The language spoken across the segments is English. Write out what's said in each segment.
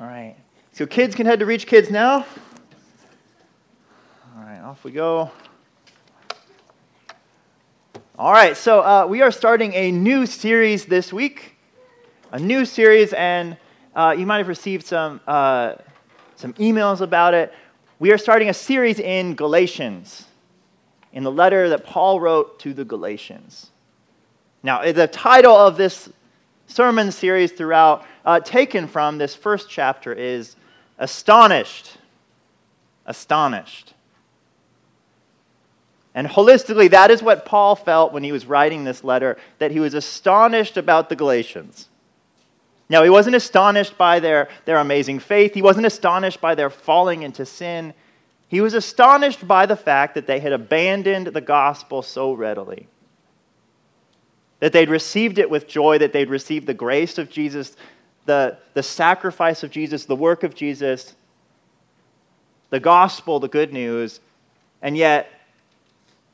All right. So kids can head to Reach Kids now. All right, off we go. All right, so uh, we are starting a new series this week. A new series, and uh, you might have received some, uh, some emails about it. We are starting a series in Galatians, in the letter that Paul wrote to the Galatians. Now, the title of this sermon series throughout, uh, taken from this first chapter, is Astonished. Astonished. And holistically, that is what Paul felt when he was writing this letter, that he was astonished about the Galatians. Now, he wasn't astonished by their, their amazing faith, he wasn't astonished by their falling into sin. He was astonished by the fact that they had abandoned the gospel so readily that they'd received it with joy, that they'd received the grace of Jesus, the, the sacrifice of Jesus, the work of Jesus, the gospel, the good news, and yet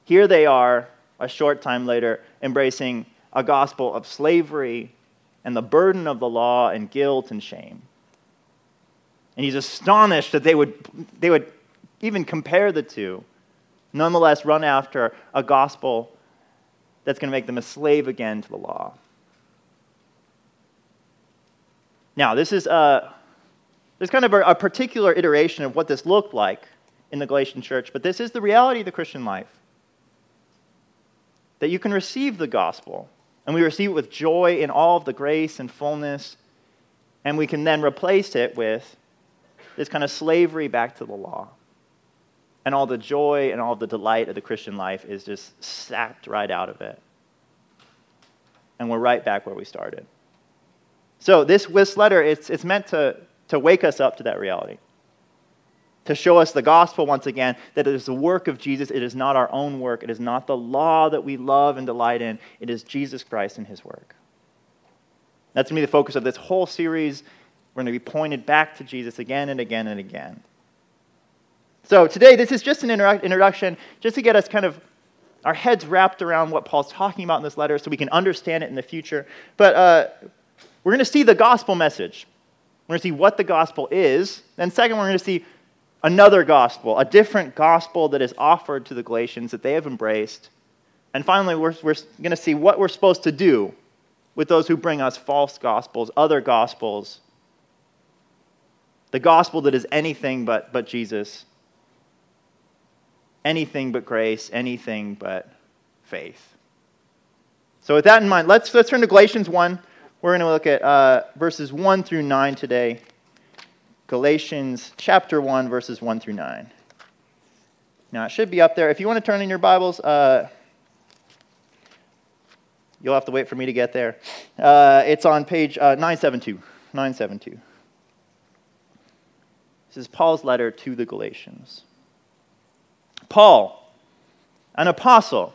here they are a short time later embracing a gospel of slavery and the burden of the law and guilt and shame. And he's astonished that they would, they would even compare the two, nonetheless run after a gospel that's going to make them a slave again to the law. Now, this is a, there's kind of a, a particular iteration of what this looked like in the Galatian church, but this is the reality of the Christian life. That you can receive the gospel, and we receive it with joy in all of the grace and fullness, and we can then replace it with this kind of slavery back to the law and all the joy and all the delight of the Christian life is just sapped right out of it. And we're right back where we started. So, this, this letter, it's, it's meant to, to wake us up to that reality, to show us the gospel once again that it is the work of Jesus. It is not our own work, it is not the law that we love and delight in, it is Jesus Christ and his work. That's going to be the focus of this whole series. We're going to be pointed back to Jesus again and again and again. So today, this is just an introduction, just to get us kind of our heads wrapped around what Paul's talking about in this letter so we can understand it in the future. But uh, we're going to see the gospel message. We're going to see what the gospel is. Then, second, we're going to see another gospel, a different gospel that is offered to the Galatians that they have embraced. And finally, we're, we're going to see what we're supposed to do with those who bring us false gospels, other gospels, the gospel that is anything but, but Jesus anything but grace, anything but faith. So, with that in mind, let's, let's turn to Galatians 1. We're going to look at uh, verses 1 through 9 today. Galatians chapter 1, verses 1 through 9. Now, it should be up there. If you want to turn in your Bibles, uh, you'll have to wait for me to get there. Uh, it's on page uh, 972. 972. This is Paul's letter to the Galatians. Paul, an apostle,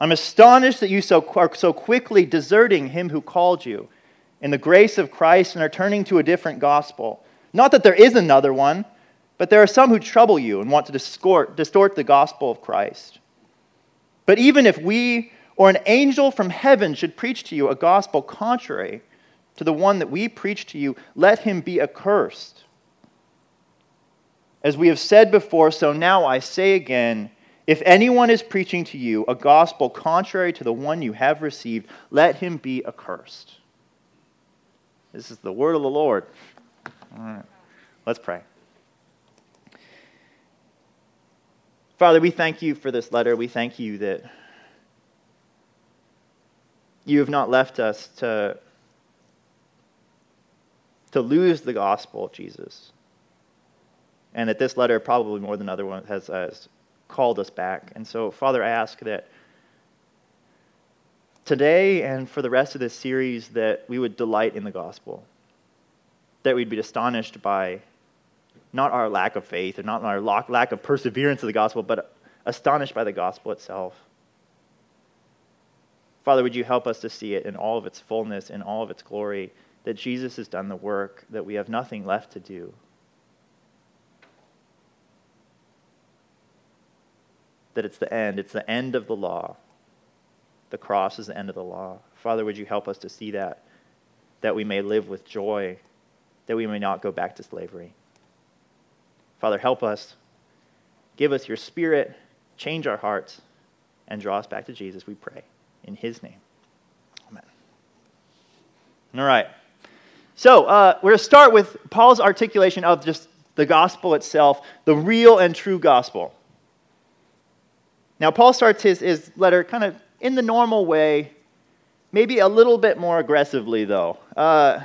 I'm astonished that you so, are so quickly deserting him who called you in the grace of Christ and are turning to a different gospel. Not that there is another one, but there are some who trouble you and want to distort, distort the gospel of Christ. But even if we or an angel from heaven should preach to you a gospel contrary to the one that we preach to you, let him be accursed. As we have said before, so now I say again if anyone is preaching to you a gospel contrary to the one you have received, let him be accursed. This is the word of the Lord. All right, let's pray. Father, we thank you for this letter. We thank you that you have not left us to, to lose the gospel of Jesus. And that this letter, probably more than other ones, has, has called us back. And so, Father, I ask that today and for the rest of this series that we would delight in the gospel. that we'd be astonished by not our lack of faith or not our lack of perseverance of the gospel, but astonished by the gospel itself. Father, would you help us to see it in all of its fullness, in all of its glory, that Jesus has done the work, that we have nothing left to do. That it's the end, it's the end of the law. The cross is the end of the law. Father, would you help us to see that, that we may live with joy, that we may not go back to slavery. Father, help us. Give us your spirit, change our hearts, and draw us back to Jesus, we pray. In his name. Amen. All right. So uh, we're going to start with Paul's articulation of just the gospel itself, the real and true gospel. Now, Paul starts his, his letter kind of in the normal way, maybe a little bit more aggressively, though. Uh,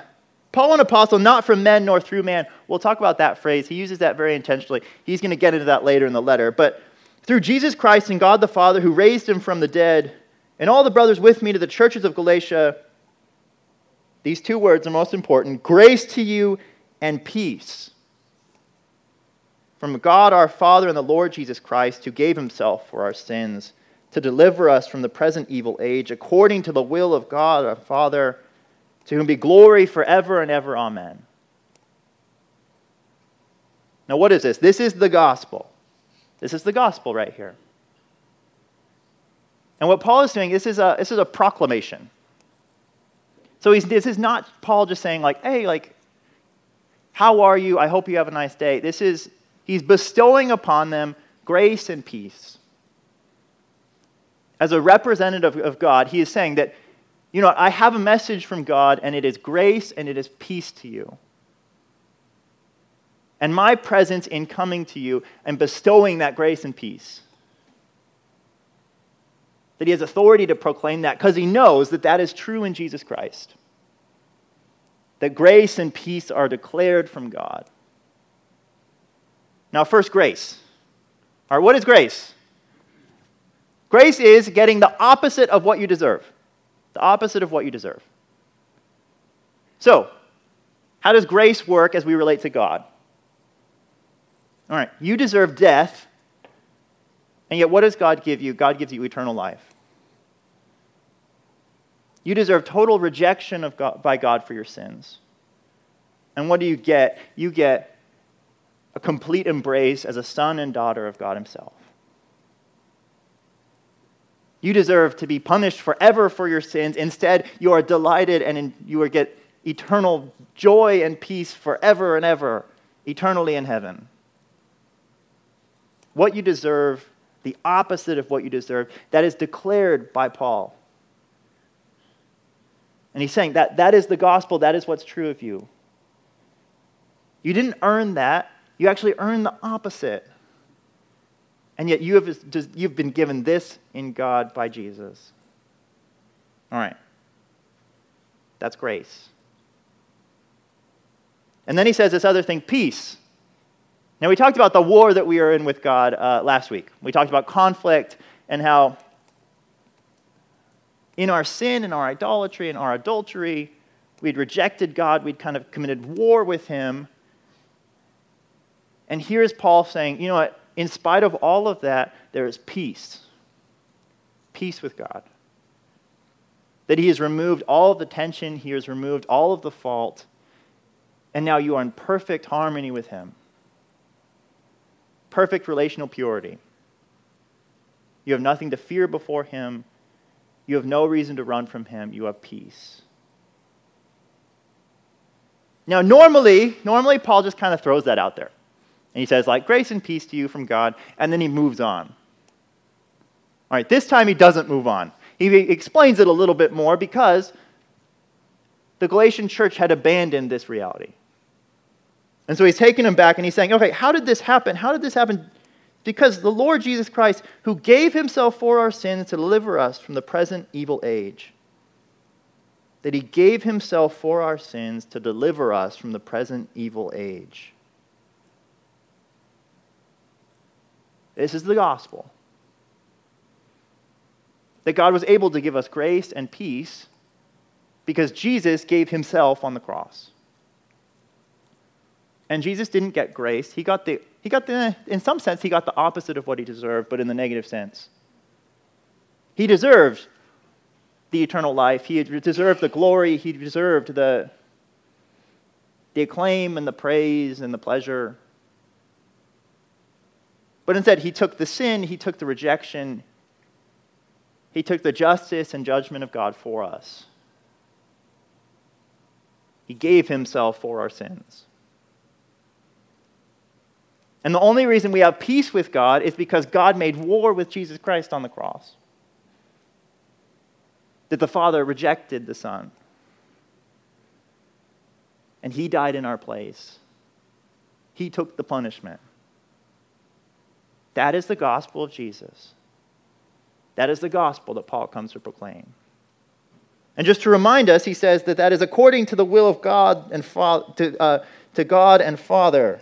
Paul, an apostle, not from men nor through man. We'll talk about that phrase. He uses that very intentionally. He's going to get into that later in the letter. But through Jesus Christ and God the Father, who raised him from the dead, and all the brothers with me to the churches of Galatia, these two words are most important grace to you and peace from God our Father and the Lord Jesus Christ, who gave himself for our sins to deliver us from the present evil age, according to the will of God our Father, to whom be glory forever and ever. Amen. Now, what is this? This is the gospel. This is the gospel right here. And what Paul is doing, this is a, this is a proclamation. So this is not Paul just saying, like, hey, like, how are you? I hope you have a nice day. This is, he's bestowing upon them grace and peace. As a representative of God, he is saying that, you know, I have a message from God, and it is grace and it is peace to you. And my presence in coming to you and bestowing that grace and peace that he has authority to proclaim that because he knows that that is true in Jesus Christ. That grace and peace are declared from God. Now, first, grace. All right, what is grace? Grace is getting the opposite of what you deserve. The opposite of what you deserve. So, how does grace work as we relate to God? All right, you deserve death, and yet what does God give you? God gives you eternal life. You deserve total rejection of God, by God for your sins. And what do you get? You get a complete embrace as a son and daughter of God Himself. You deserve to be punished forever for your sins. Instead, you are delighted and in, you get eternal joy and peace forever and ever, eternally in heaven. What you deserve, the opposite of what you deserve, that is declared by Paul. And he's saying that that is the gospel, that is what's true of you. You didn't earn that, you actually earn the opposite. And yet you have you've been given this in God by Jesus. All right. That's grace. And then he says this other thing peace. Now, we talked about the war that we are in with God uh, last week. We talked about conflict and how in our sin, in our idolatry, in our adultery, we'd rejected God, we'd kind of committed war with Him. And here's Paul saying, you know what? In spite of all of that, there is peace. Peace with God. That He has removed all of the tension, He has removed all of the fault, and now you are in perfect harmony with Him. Perfect relational purity. You have nothing to fear before Him. You have no reason to run from him. You have peace. Now, normally, normally Paul just kind of throws that out there. And he says, like, grace and peace to you from God, and then he moves on. All right, this time he doesn't move on. He explains it a little bit more because the Galatian church had abandoned this reality. And so he's taking them back and he's saying, okay, how did this happen? How did this happen because the Lord Jesus Christ, who gave himself for our sins to deliver us from the present evil age, that he gave himself for our sins to deliver us from the present evil age. This is the gospel. That God was able to give us grace and peace because Jesus gave himself on the cross. And Jesus didn't get grace. He got the, he got the, in some sense, he got the opposite of what he deserved, but in the negative sense. He deserved the eternal life. He deserved the glory. He deserved the, the acclaim and the praise and the pleasure. But instead, he took the sin, he took the rejection, he took the justice and judgment of God for us. He gave himself for our sins. And the only reason we have peace with God is because God made war with Jesus Christ on the cross. That the Father rejected the Son. And He died in our place. He took the punishment. That is the gospel of Jesus. That is the gospel that Paul comes to proclaim. And just to remind us, he says that that is according to the will of God and fa- to, uh, to God and Father.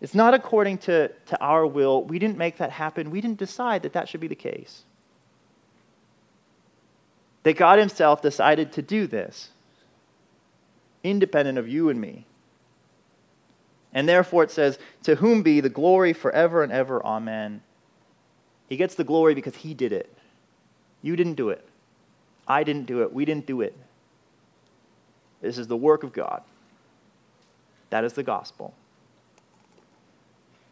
It's not according to, to our will. We didn't make that happen. We didn't decide that that should be the case. That God Himself decided to do this, independent of you and me. And therefore it says, To whom be the glory forever and ever. Amen. He gets the glory because He did it. You didn't do it. I didn't do it. We didn't do it. This is the work of God. That is the gospel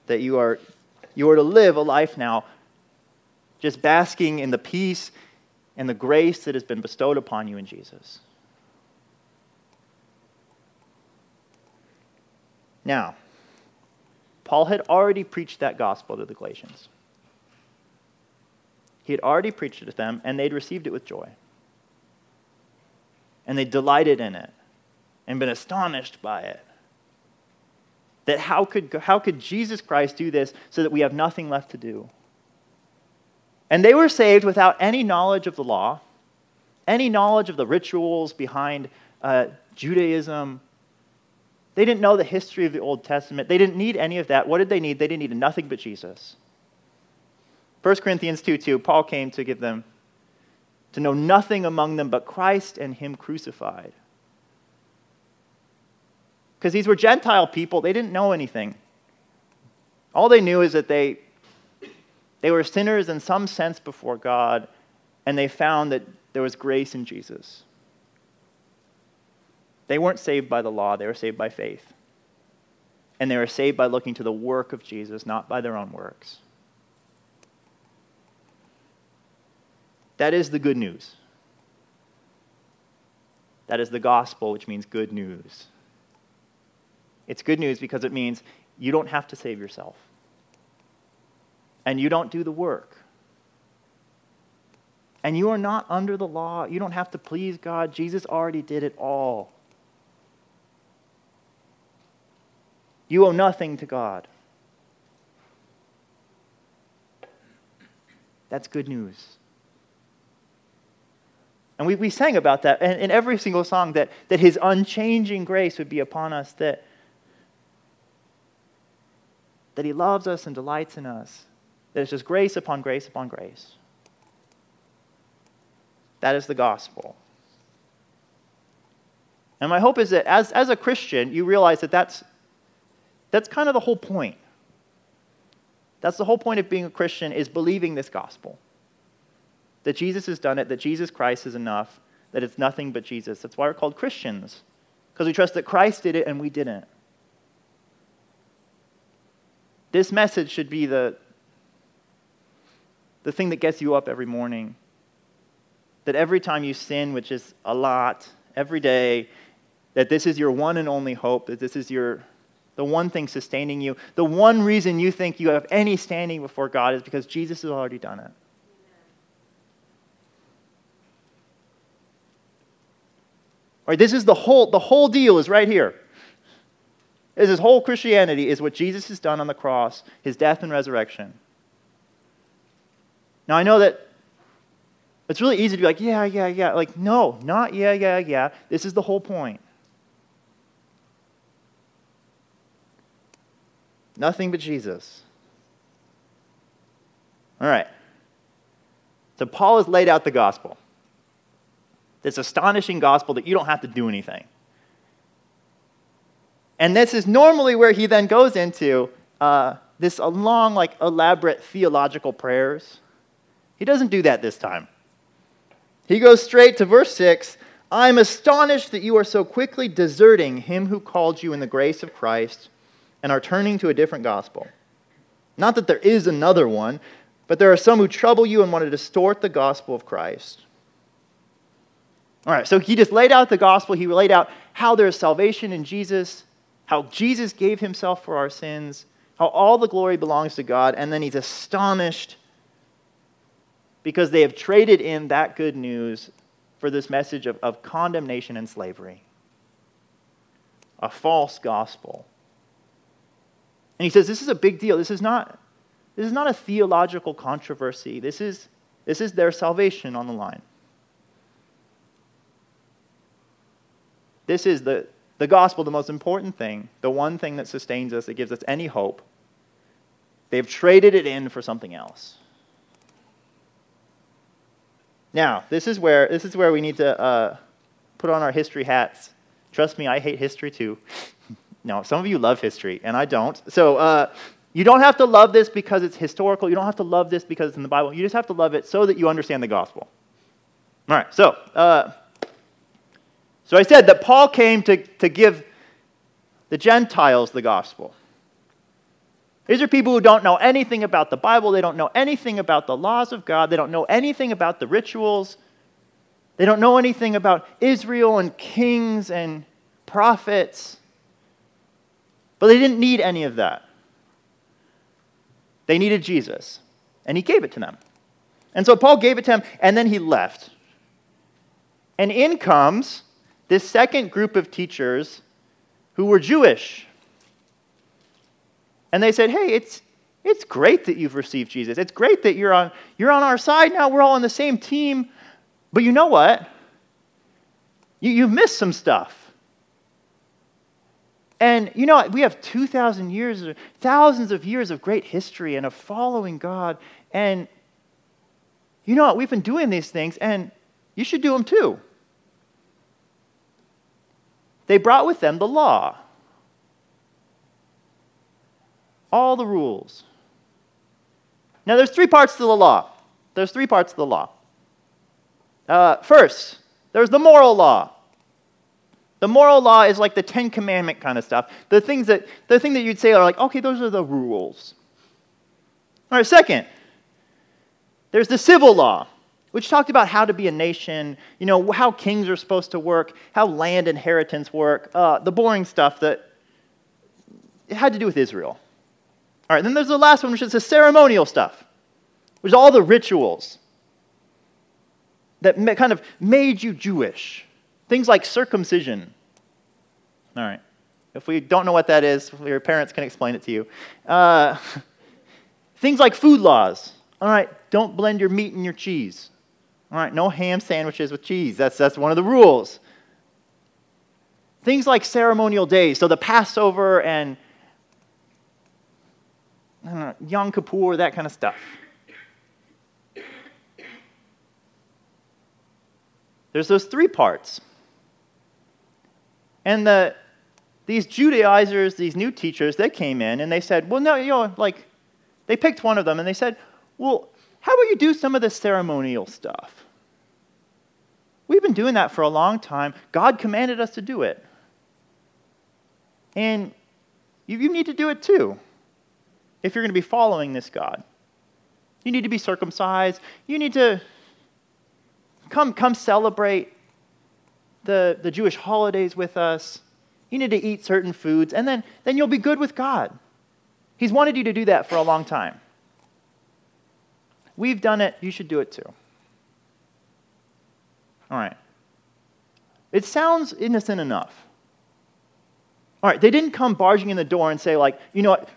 that you are, you are to live a life now just basking in the peace and the grace that has been bestowed upon you in Jesus. Now, Paul had already preached that gospel to the Galatians. He had already preached it to them, and they'd received it with joy. And they delighted in it and been astonished by it. That how could, how could Jesus Christ do this so that we have nothing left to do? And they were saved without any knowledge of the law, any knowledge of the rituals behind uh, Judaism. They didn't know the history of the Old Testament. They didn't need any of that. What did they need? They didn't need nothing but Jesus. 1 Corinthians 2 2, Paul came to give them to know nothing among them but Christ and Him crucified. Because these were Gentile people, they didn't know anything. All they knew is that they, they were sinners in some sense before God, and they found that there was grace in Jesus. They weren't saved by the law, they were saved by faith. And they were saved by looking to the work of Jesus, not by their own works. That is the good news. That is the gospel, which means good news. It's good news because it means you don't have to save yourself. And you don't do the work. And you are not under the law. You don't have to please God. Jesus already did it all. You owe nothing to God. That's good news. And we, we sang about that in, in every single song that, that his unchanging grace would be upon us, that, that He loves us and delights in us, that it's just grace upon grace upon grace. That is the gospel. And my hope is that as, as a Christian, you realize that that's, that's kind of the whole point. That's the whole point of being a Christian is believing this gospel. That Jesus has done it, that Jesus Christ is enough, that it's nothing but Jesus. That's why we're called Christians, because we trust that Christ did it and we didn't. This message should be the, the thing that gets you up every morning. That every time you sin, which is a lot, every day, that this is your one and only hope, that this is your the one thing sustaining you. The one reason you think you have any standing before God is because Jesus has already done it. All right, this is the whole the whole deal is right here is his whole Christianity is what Jesus has done on the cross, his death and resurrection. Now, I know that it's really easy to be like, yeah, yeah, yeah. Like, no, not yeah, yeah, yeah. This is the whole point. Nothing but Jesus. All right. So, Paul has laid out the gospel. This astonishing gospel that you don't have to do anything. And this is normally where he then goes into uh, this long, like elaborate theological prayers. He doesn't do that this time. He goes straight to verse 6 I'm astonished that you are so quickly deserting him who called you in the grace of Christ and are turning to a different gospel. Not that there is another one, but there are some who trouble you and want to distort the gospel of Christ. All right, so he just laid out the gospel. He laid out how there is salvation in Jesus, how Jesus gave himself for our sins, how all the glory belongs to God, and then he's astonished because they have traded in that good news for this message of, of condemnation and slavery, a false gospel. And he says, This is a big deal. This is not, this is not a theological controversy. This is, this is their salvation on the line. This is the, the gospel, the most important thing, the one thing that sustains us, that gives us any hope. They've traded it in for something else. Now, this is where, this is where we need to uh, put on our history hats. Trust me, I hate history too. no, some of you love history, and I don't. So uh, you don't have to love this because it's historical. You don't have to love this because it's in the Bible. You just have to love it so that you understand the gospel. All right, so, uh, so I said that Paul came to, to give the Gentiles the gospel. These are people who don't know anything about the Bible. They don't know anything about the laws of God. They don't know anything about the rituals. They don't know anything about Israel and kings and prophets. But they didn't need any of that. They needed Jesus, and he gave it to them. And so Paul gave it to them, and then he left. And in comes this second group of teachers who were Jewish. And they said, hey, it's, it's great that you've received Jesus. It's great that you're on, you're on our side now. We're all on the same team. But you know what? You, you've missed some stuff. And you know, we have 2,000 years, thousands of years of great history and of following God. And you know what? We've been doing these things, and you should do them too. They brought with them the law all the rules. Now, there's three parts to the law. There's three parts to the law. Uh, first, there's the moral law. The moral law is like the Ten Commandment kind of stuff. The things that the thing that you'd say are like, okay, those are the rules. All right, second, there's the civil law, which talked about how to be a nation, you know, how kings are supposed to work, how land inheritance work, uh, the boring stuff that it had to do with Israel. All right, then there's the last one, which is the ceremonial stuff, which is all the rituals that kind of made you Jewish. Things like circumcision. All right. If we don't know what that is, your parents can explain it to you. Uh, things like food laws. All right, don't blend your meat and your cheese. All right, no ham sandwiches with cheese. That's, that's one of the rules. Things like ceremonial days. So the Passover and know, Yom Kippur, that kind of stuff. There's those three parts. And the, these Judaizers, these new teachers, they came in and they said, well, no, you know, like, they picked one of them and they said, well, how about you do some of the ceremonial stuff? We've been doing that for a long time. God commanded us to do it. And you, you need to do it too if you're going to be following this God. You need to be circumcised. You need to come, come celebrate the, the Jewish holidays with us. You need to eat certain foods, and then, then you'll be good with God. He's wanted you to do that for a long time. We've done it, you should do it too. All right. It sounds innocent enough. All right, they didn't come barging in the door and say, like, you know what,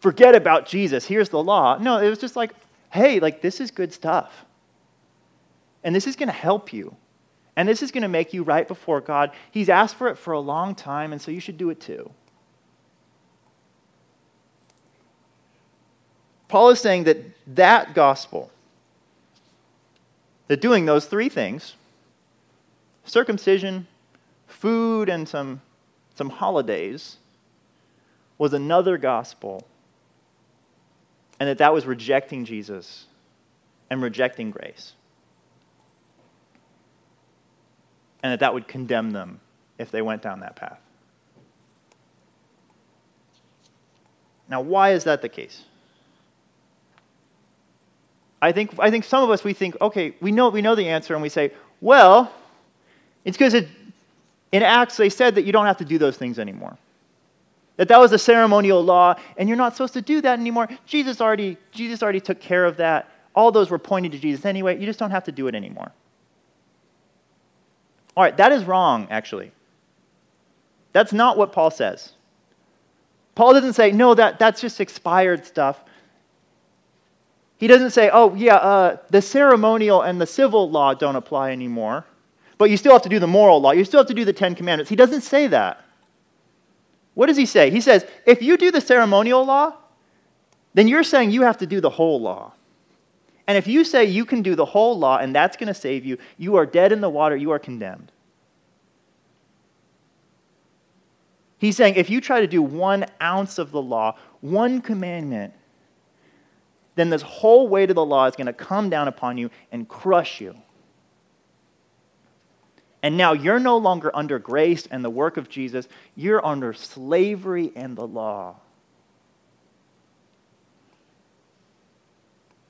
forget about Jesus. Here's the law. No, it was just like, hey, like this is good stuff. And this is going to help you. And this is going to make you right before God. He's asked for it for a long time, and so you should do it too. Paul is saying that that gospel, that doing those three things circumcision, food, and some, some holidays was another gospel, and that that was rejecting Jesus and rejecting grace. And that that would condemn them if they went down that path. Now, why is that the case? I think, I think some of us, we think, okay, we know, we know the answer, and we say, well, it's because it, in Acts they said that you don't have to do those things anymore. That that was a ceremonial law, and you're not supposed to do that anymore. Jesus already, Jesus already took care of that. All those were pointing to Jesus anyway. You just don't have to do it anymore. All right, that is wrong, actually. That's not what Paul says. Paul doesn't say, no, that, that's just expired stuff. He doesn't say, oh, yeah, uh, the ceremonial and the civil law don't apply anymore, but you still have to do the moral law. You still have to do the Ten Commandments. He doesn't say that. What does he say? He says, if you do the ceremonial law, then you're saying you have to do the whole law. And if you say you can do the whole law and that's going to save you, you are dead in the water, you are condemned. He's saying if you try to do one ounce of the law, one commandment, then this whole weight of the law is going to come down upon you and crush you. And now you're no longer under grace and the work of Jesus, you're under slavery and the law.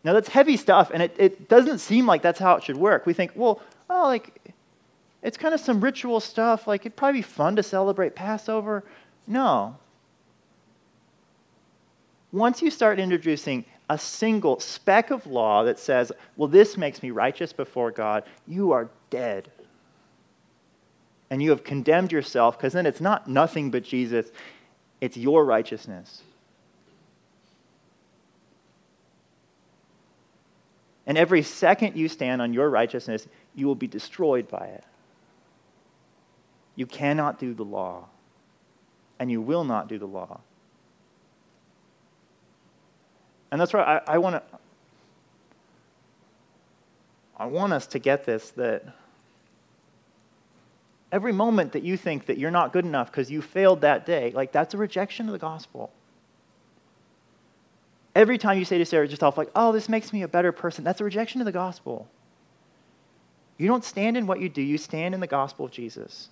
Now, that's heavy stuff, and it, it doesn't seem like that's how it should work. We think, well, oh, like, it's kind of some ritual stuff. Like, it'd probably be fun to celebrate Passover. No. Once you start introducing a single speck of law that says, well, this makes me righteous before God, you are dead. And you have condemned yourself because then it's not nothing but Jesus, it's your righteousness. And every second you stand on your righteousness, you will be destroyed by it. You cannot do the law, and you will not do the law. And that's why I, I want to. I want us to get this that every moment that you think that you're not good enough because you failed that day, like that's a rejection of the gospel. Every time you say to Sarah yourself, like, oh, this makes me a better person, that's a rejection of the gospel. You don't stand in what you do, you stand in the gospel of Jesus.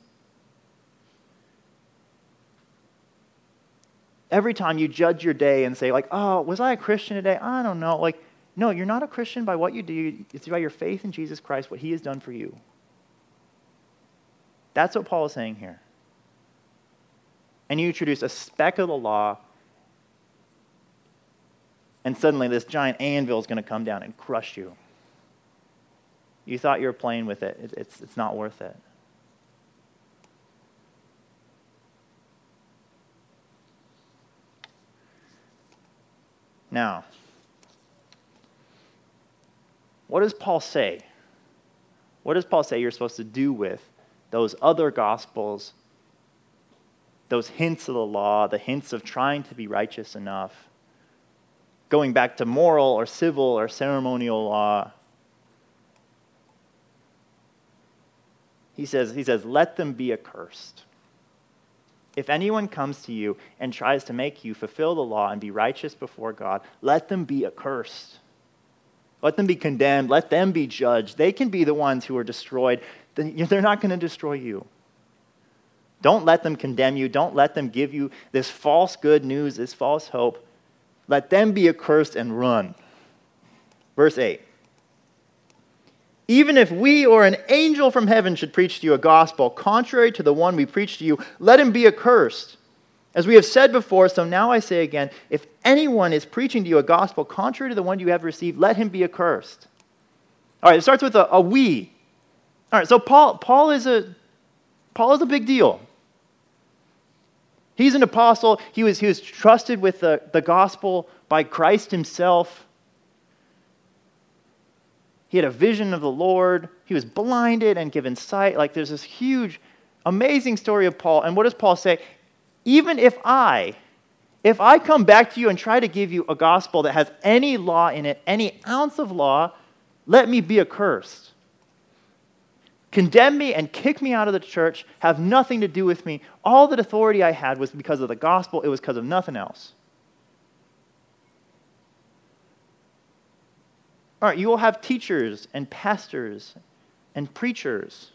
Every time you judge your day and say, like, oh, was I a Christian today? I don't know. Like, no, you're not a Christian by what you do. It's by your faith in Jesus Christ, what he has done for you. That's what Paul is saying here. And you introduce a speck of the law and suddenly this giant anvil is going to come down and crush you. You thought you were playing with it, it's, it's not worth it. Now, what does Paul say? What does Paul say you're supposed to do with those other gospels, those hints of the law, the hints of trying to be righteous enough? Going back to moral or civil or ceremonial law. He says, he says, let them be accursed. If anyone comes to you and tries to make you fulfill the law and be righteous before God, let them be accursed. Let them be condemned. Let them be judged. They can be the ones who are destroyed. They're not going to destroy you. Don't let them condemn you. Don't let them give you this false good news, this false hope. Let them be accursed and run. Verse 8. Even if we or an angel from heaven should preach to you a gospel contrary to the one we preach to you, let him be accursed. As we have said before, so now I say again if anyone is preaching to you a gospel contrary to the one you have received, let him be accursed. All right, it starts with a, a we. All right, so Paul, Paul, is a, Paul is a big deal. He's an apostle. He was, he was trusted with the, the gospel by Christ himself. He had a vision of the Lord. He was blinded and given sight. Like there's this huge, amazing story of Paul. And what does Paul say? Even if I, if I come back to you and try to give you a gospel that has any law in it, any ounce of law, let me be accursed. Condemn me and kick me out of the church, have nothing to do with me. All that authority I had was because of the gospel, it was because of nothing else. All right, you will have teachers and pastors and preachers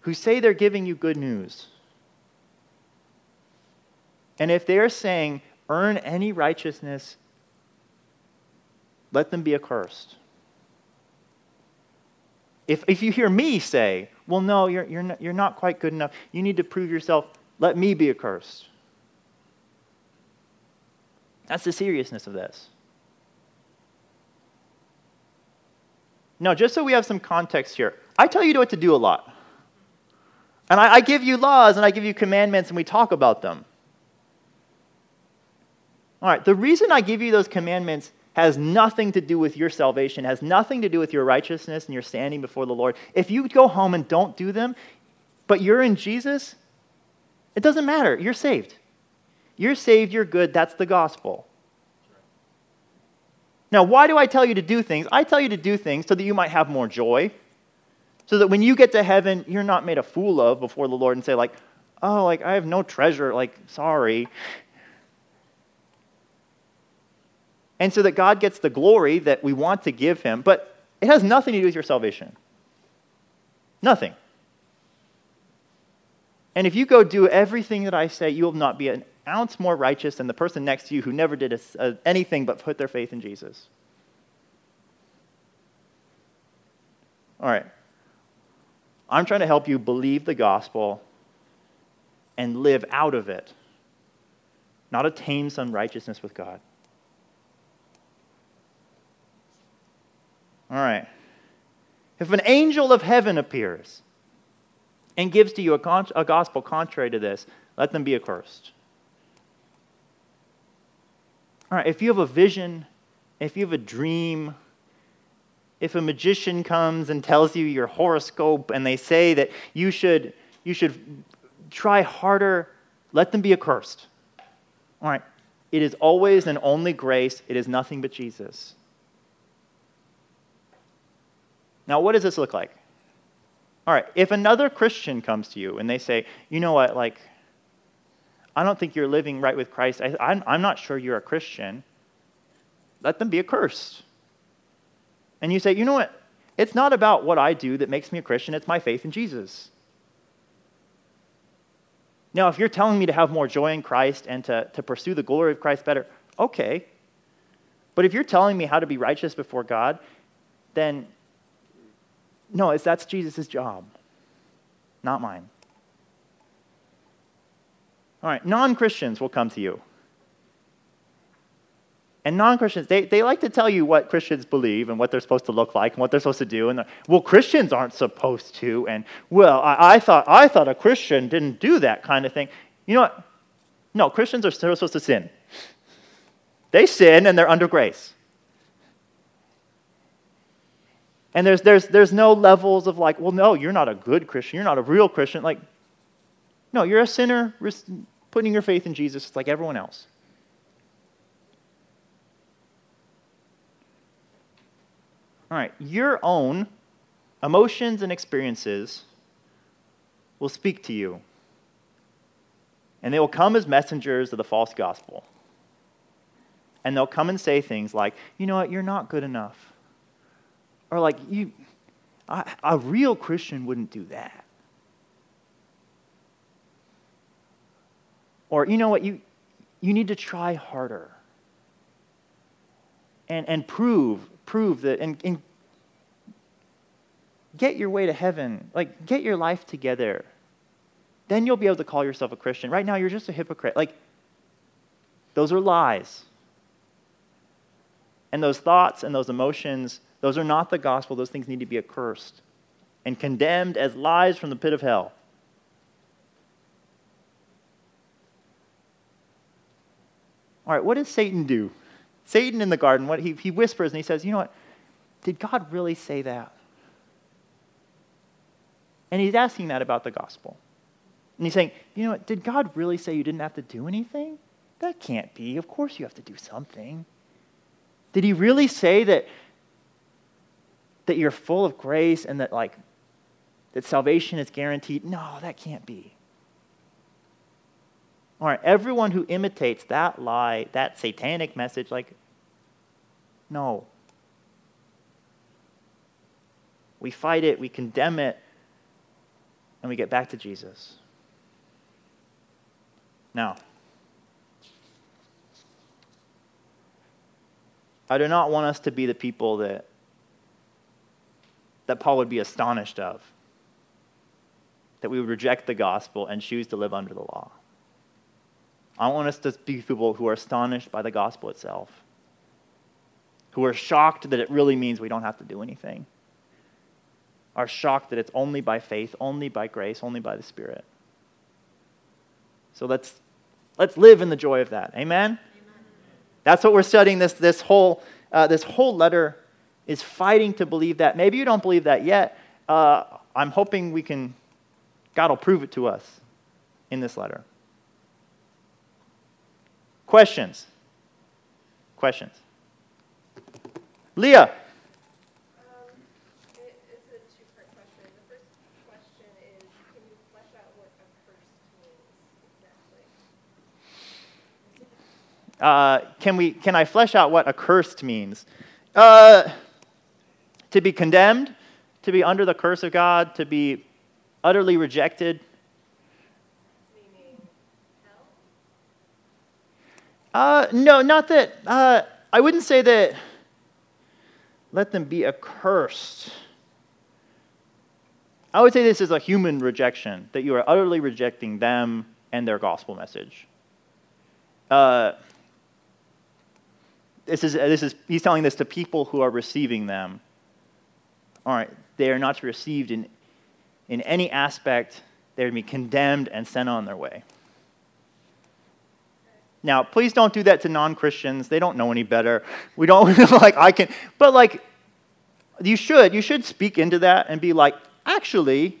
who say they're giving you good news. And if they're saying, earn any righteousness, let them be accursed. If, if you hear me say, well, no, you're, you're, not, you're not quite good enough, you need to prove yourself, let me be accursed. That's the seriousness of this. Now, just so we have some context here, I tell you what to do a lot. And I, I give you laws and I give you commandments and we talk about them. All right, the reason I give you those commandments has nothing to do with your salvation, has nothing to do with your righteousness and your standing before the Lord. If you go home and don't do them, but you're in Jesus, it doesn't matter. You're saved. You're saved, you're good. That's the gospel. Now, why do I tell you to do things? I tell you to do things so that you might have more joy. So that when you get to heaven, you're not made a fool of before the Lord and say, like, oh, like, I have no treasure. Like, sorry. And so that God gets the glory that we want to give him, but it has nothing to do with your salvation. Nothing. And if you go do everything that I say, you will not be an ounce more righteous than the person next to you who never did a, a, anything but put their faith in Jesus. All right. I'm trying to help you believe the gospel and live out of it, not attain some righteousness with God. All right. If an angel of heaven appears and gives to you a, con- a gospel contrary to this, let them be accursed. All right, if you have a vision, if you have a dream, if a magician comes and tells you your horoscope and they say that you should, you should try harder, let them be accursed. All right, it is always and only grace, it is nothing but Jesus. Now, what does this look like? All right, if another Christian comes to you and they say, you know what, like, I don't think you're living right with Christ. I, I'm, I'm not sure you're a Christian. Let them be accursed. And you say, you know what? It's not about what I do that makes me a Christian, it's my faith in Jesus. Now, if you're telling me to have more joy in Christ and to, to pursue the glory of Christ better, okay. But if you're telling me how to be righteous before God, then no, it's, that's Jesus' job, not mine. All right, non Christians will come to you. And non Christians, they, they like to tell you what Christians believe and what they're supposed to look like and what they're supposed to do. And well, Christians aren't supposed to. And well, I, I, thought, I thought a Christian didn't do that kind of thing. You know what? No, Christians are still supposed to sin. They sin and they're under grace. And there's, there's, there's no levels of like, well, no, you're not a good Christian. You're not a real Christian. Like, no, you're a sinner putting your faith in Jesus like everyone else. All right, your own emotions and experiences will speak to you. And they will come as messengers of the false gospel. And they'll come and say things like, you know what, you're not good enough. Or like, you, a real Christian wouldn't do that. Or, you know what, you, you need to try harder. And, and prove, prove that, and, and get your way to heaven. Like, get your life together. Then you'll be able to call yourself a Christian. Right now, you're just a hypocrite. Like, those are lies. And those thoughts and those emotions, those are not the gospel. Those things need to be accursed and condemned as lies from the pit of hell. All right, what does Satan do? Satan in the garden, what he, he whispers and he says, You know what? Did God really say that? And he's asking that about the gospel. And he's saying, You know what? Did God really say you didn't have to do anything? That can't be. Of course you have to do something. Did he really say that, that you're full of grace and that, like, that salvation is guaranteed. No, that can't be. All right, everyone who imitates that lie, that satanic message, like, no. We fight it, we condemn it, and we get back to Jesus. Now, I do not want us to be the people that, that Paul would be astonished of, that we would reject the gospel and choose to live under the law. I want us to be people who are astonished by the gospel itself, who are shocked that it really means we don't have to do anything, are shocked that it's only by faith, only by grace, only by the Spirit. So let's, let's live in the joy of that. Amen? Amen. That's what we're studying this, this, whole, uh, this whole letter is fighting to believe that. Maybe you don't believe that yet. Uh, I'm hoping we can, God will prove it to us in this letter. Questions? Questions? Leah. Uh, can, we, can I flesh out what accursed means? Uh, to be condemned, to be under the curse of God, to be utterly rejected. Uh, no, not that. Uh, I wouldn't say that. Let them be accursed. I would say this is a human rejection, that you are utterly rejecting them and their gospel message. Uh, this is, this is, he's telling this to people who are receiving them. Right, they are not to be received in, in any aspect. They're to be condemned and sent on their way. Now, please don't do that to non Christians. They don't know any better. We don't, like, I can, but like, you should. You should speak into that and be like, actually,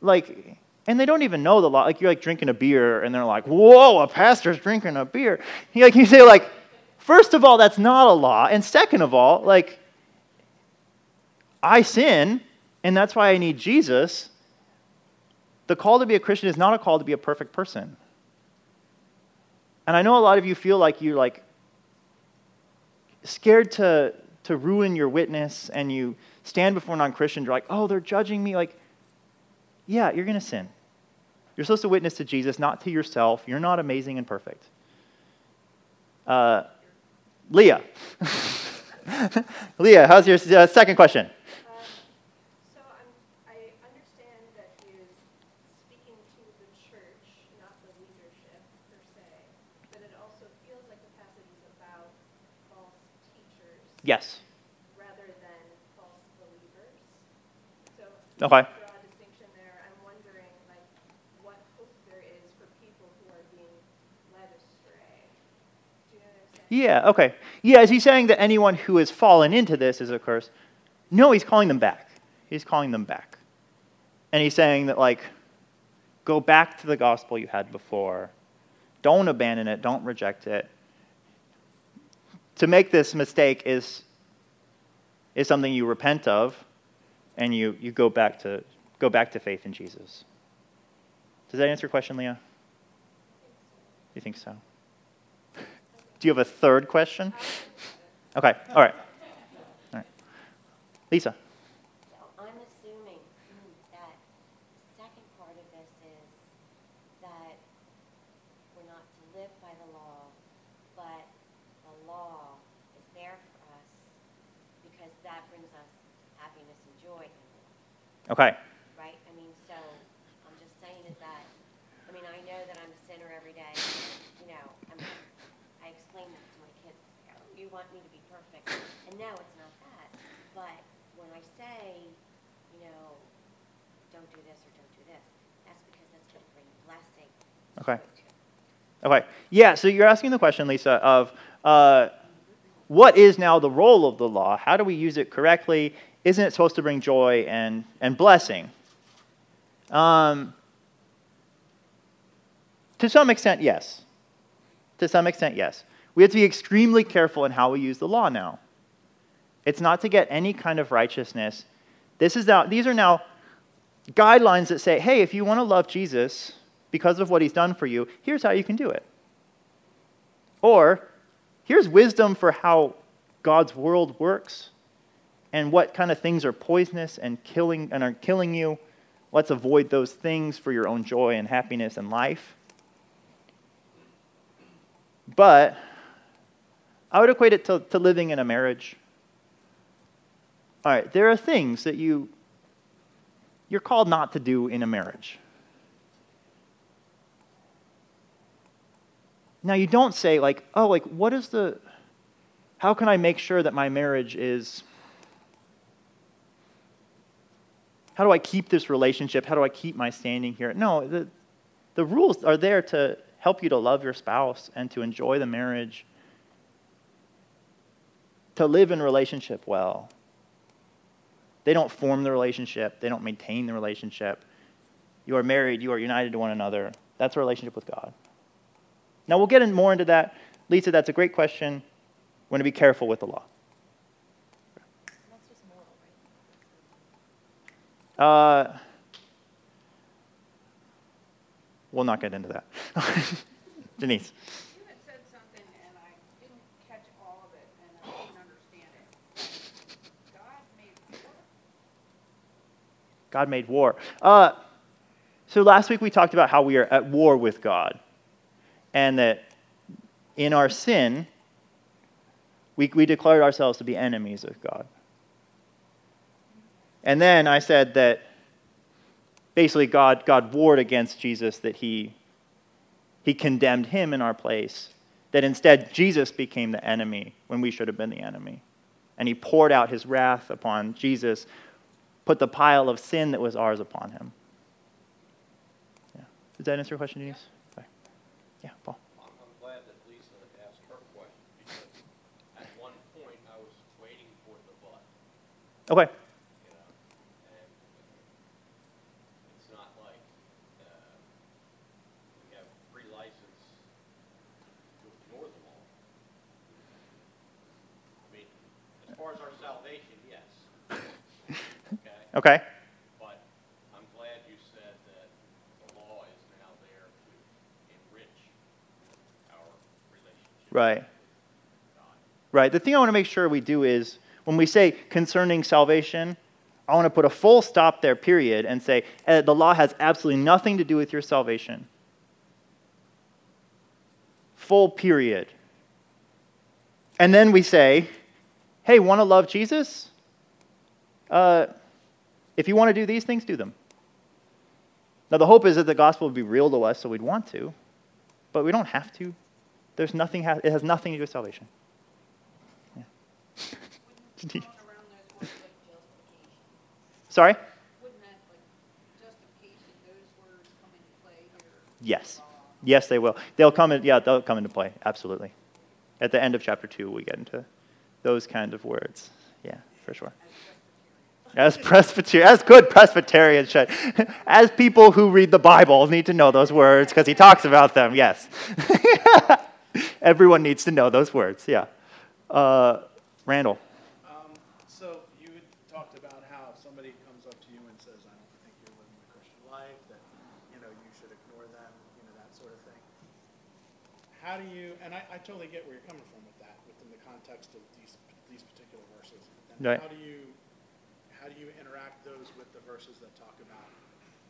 like, and they don't even know the law. Like you're like drinking a beer, and they're like, "Whoa, a pastor's drinking a beer." Like you say like, first of all, that's not a law, and second of all, like, I sin, and that's why I need Jesus. The call to be a Christian is not a call to be a perfect person. And I know a lot of you feel like you're like scared to to ruin your witness, and you stand before non-Christians. You're like, "Oh, they're judging me." Like, yeah, you're going to sin. You're supposed to witness to Jesus, not to yourself. You're not amazing and perfect. Uh, Leah. Leah, how's your uh, second question? Yes. Rather than false believers. So okay. Yeah, okay. Yeah, is he saying that anyone who has fallen into this is a curse? No, he's calling them back. He's calling them back. And he's saying that, like, go back to the gospel you had before. Don't abandon it. Don't reject it. To make this mistake is, is something you repent of and you, you go, back to, go back to faith in Jesus. Does that answer your question, Leah? You think so? Do you have a third question? Okay, all right. All right. Lisa. So I'm assuming that the second part of this is that we're not to live by the law, but the law is there for us because that brings us happiness and joy in the law. Okay. Right? I mean, so I'm just saying is that, I mean, I know that I'm a sinner every day. You know, I'm I explain that to my kids. You want me to be perfect. And no, it's not that. But when I say, you know, don't do this or don't do this, that's because that's going to bring blessing. Okay. Okay. Yeah, so you're asking the question, Lisa, of uh, what is now the role of the law? How do we use it correctly? Isn't it supposed to bring joy and, and blessing? Um, to some extent, yes. To some extent, yes. We have to be extremely careful in how we use the law now. It's not to get any kind of righteousness This is now, these are now guidelines that say, hey, if you want to love Jesus because of what he's done for you, here's how you can do it. Or, here's wisdom for how God's world works and what kind of things are poisonous and killing and are killing you. Let's avoid those things for your own joy and happiness and life. But I would equate it to, to living in a marriage. All right, there are things that you you're called not to do in a marriage. Now you don't say like, "Oh, like what is the how can I make sure that my marriage is how do I keep this relationship? How do I keep my standing here? No, the, the rules are there to help you to love your spouse and to enjoy the marriage, to live in relationship well. They don't form the relationship, they don't maintain the relationship. You are married, you are united to one another. That's a relationship with God. Now, we'll get in more into that. Lisa, that's a great question. We're going to be careful with the law. Uh, we'll not get into that. Denise. You had said something and I didn't catch all of it and I didn't understand it. God made war? God made war. Uh, so last week we talked about how we are at war with God and that in our sin, we, we declared ourselves to be enemies of God. And then I said that basically God, God warred against Jesus, that he, he condemned him in our place, that instead Jesus became the enemy when we should have been the enemy. And he poured out his wrath upon Jesus, put the pile of sin that was ours upon him. Yeah. Does that answer your question, Denise? Okay. Yeah, Paul. I'm, I'm glad that Lisa asked her question because at one point I was waiting for the but, Okay. you know, and it's not like uh, we have free license to ignore the law. I mean, as far as our salvation, yes. Okay? Okay. But I'm glad you said that the law is now there to enrich our relationship Right. Right. The thing I want to make sure we do is when we say concerning salvation, I want to put a full stop there, period, and say eh, the law has absolutely nothing to do with your salvation. Full period. And then we say, hey, want to love Jesus? Uh, if you want to do these things, do them. Now, the hope is that the gospel would be real to us, so we'd want to, but we don't have to. There's nothing, it has nothing to do with salvation. Yeah. Wouldn't you throw around those words like justification? Sorry? Wouldn't that, like, justification, those words come into play here? Yes. Yes, they will. They'll come in, yeah, they'll come into play. Absolutely. At the end of chapter 2, we get into those kind of words. Yeah, for sure. As Presbyterian, as good Presbyterians should. As people who read the Bible need to know those words because he talks about them, yes. Everyone needs to know those words, yeah. Uh, Randall. Um, so you talked about how if somebody comes up to you and says, "I don't think you're living the Christian life," that you know you should ignore them, you know that sort of thing. How do you? And I, I totally get where you're coming from with that, within the context of these these particular verses. Right. how do you how do you interact those with the verses that talk about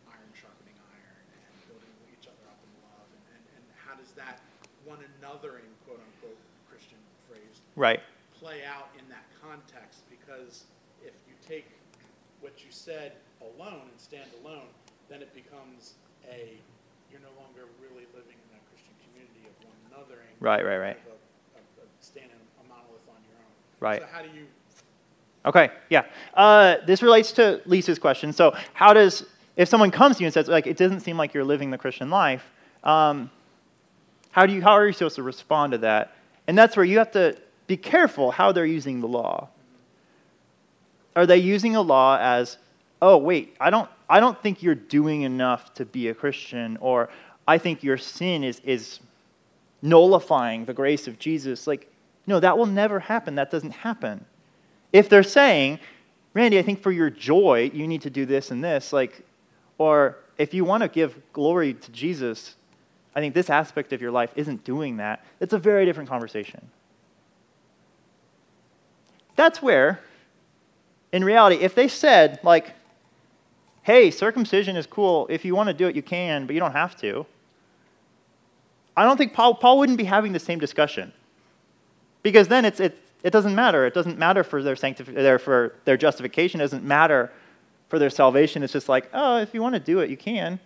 iron sharpening iron and building each other up in love, and, and, and how does that one another in quote unquote Christian phrase Right. play out in that context because if you take what you said alone and stand alone, then it becomes a you're no longer really living in that Christian community of one another. and Right, right, right. of A, a, a standing a monolith on your own. Right. So how do you? Okay, yeah. Uh, this relates to Lisa's question. So, how does, if someone comes to you and says, like, it doesn't seem like you're living the Christian life, um, how, do you, how are you supposed to respond to that? And that's where you have to be careful how they're using the law. Are they using a law as, oh, wait, I don't, I don't think you're doing enough to be a Christian, or I think your sin is, is nullifying the grace of Jesus? Like, no, that will never happen. That doesn't happen. If they're saying, Randy, I think for your joy, you need to do this and this. Like, or if you want to give glory to Jesus, I think this aspect of your life isn't doing that. It's a very different conversation. That's where, in reality, if they said, like, hey, circumcision is cool. If you want to do it, you can, but you don't have to. I don't think Paul, Paul wouldn't be having the same discussion. Because then it's, it, it doesn't matter. It doesn't matter for their, sanctif- their, for their justification. It doesn't matter for their salvation. It's just like, oh, if you want to do it, you can.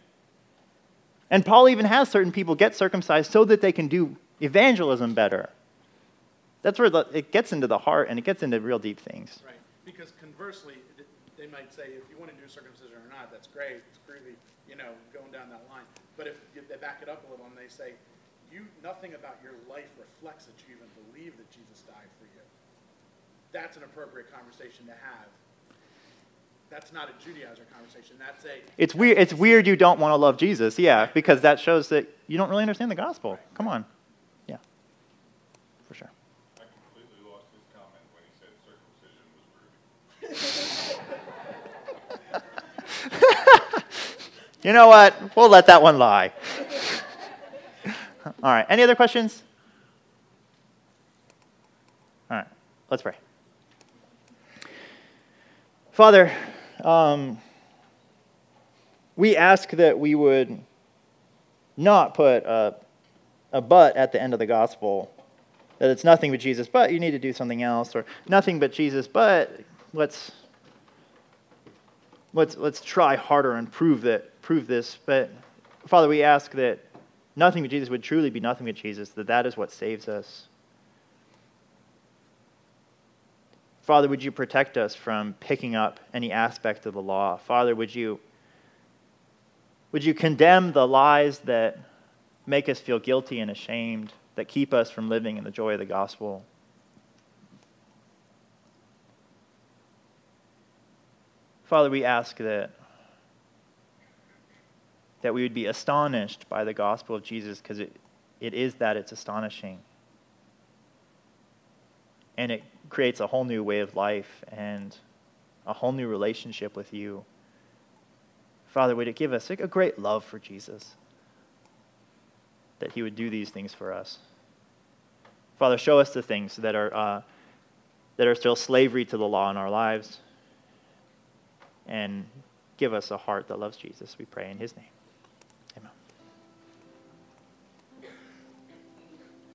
And Paul even has certain people get circumcised so that they can do evangelism better. That's where the, it gets into the heart and it gets into real deep things. Right, because conversely, they might say, if you want to do circumcision or not, that's great, it's groovy, you know, going down that line. But if they back it up a little and they say, you, nothing about your life reflects that you even believe that Jesus died. That's an appropriate conversation to have. That's not a Judaizer conversation, that's a. It's weird, it's weird you don't want to love Jesus, yeah, because that shows that you don't really understand the gospel. Come on. Yeah, for sure. I completely lost his comment when he said circumcision was groovy. You know what? We'll let that one lie. All right. Any other questions? All right. Let's pray. Father, um, we ask that we would not put a, a but at the end of the gospel, that it's nothing but Jesus, but you need to do something else, or nothing but Jesus, but let's let's let's try harder and prove that prove this. But Father, we ask that nothing but Jesus would truly be nothing but Jesus. That that is what saves us. Father, would you protect us from picking up any aspect of the law? Father, would you would you condemn the lies that make us feel guilty and ashamed, that keep us from living in the joy of the gospel? Father, we ask that, that we would be astonished by the gospel of Jesus because it, it is that it's astonishing. And it creates a whole new way of life and a whole new relationship with you. Father, would it give us a great love for Jesus? That he would do these things for us. Father, show us the things that are, uh, that are still slavery to the law in our lives and give us a heart that loves Jesus. We pray in his name.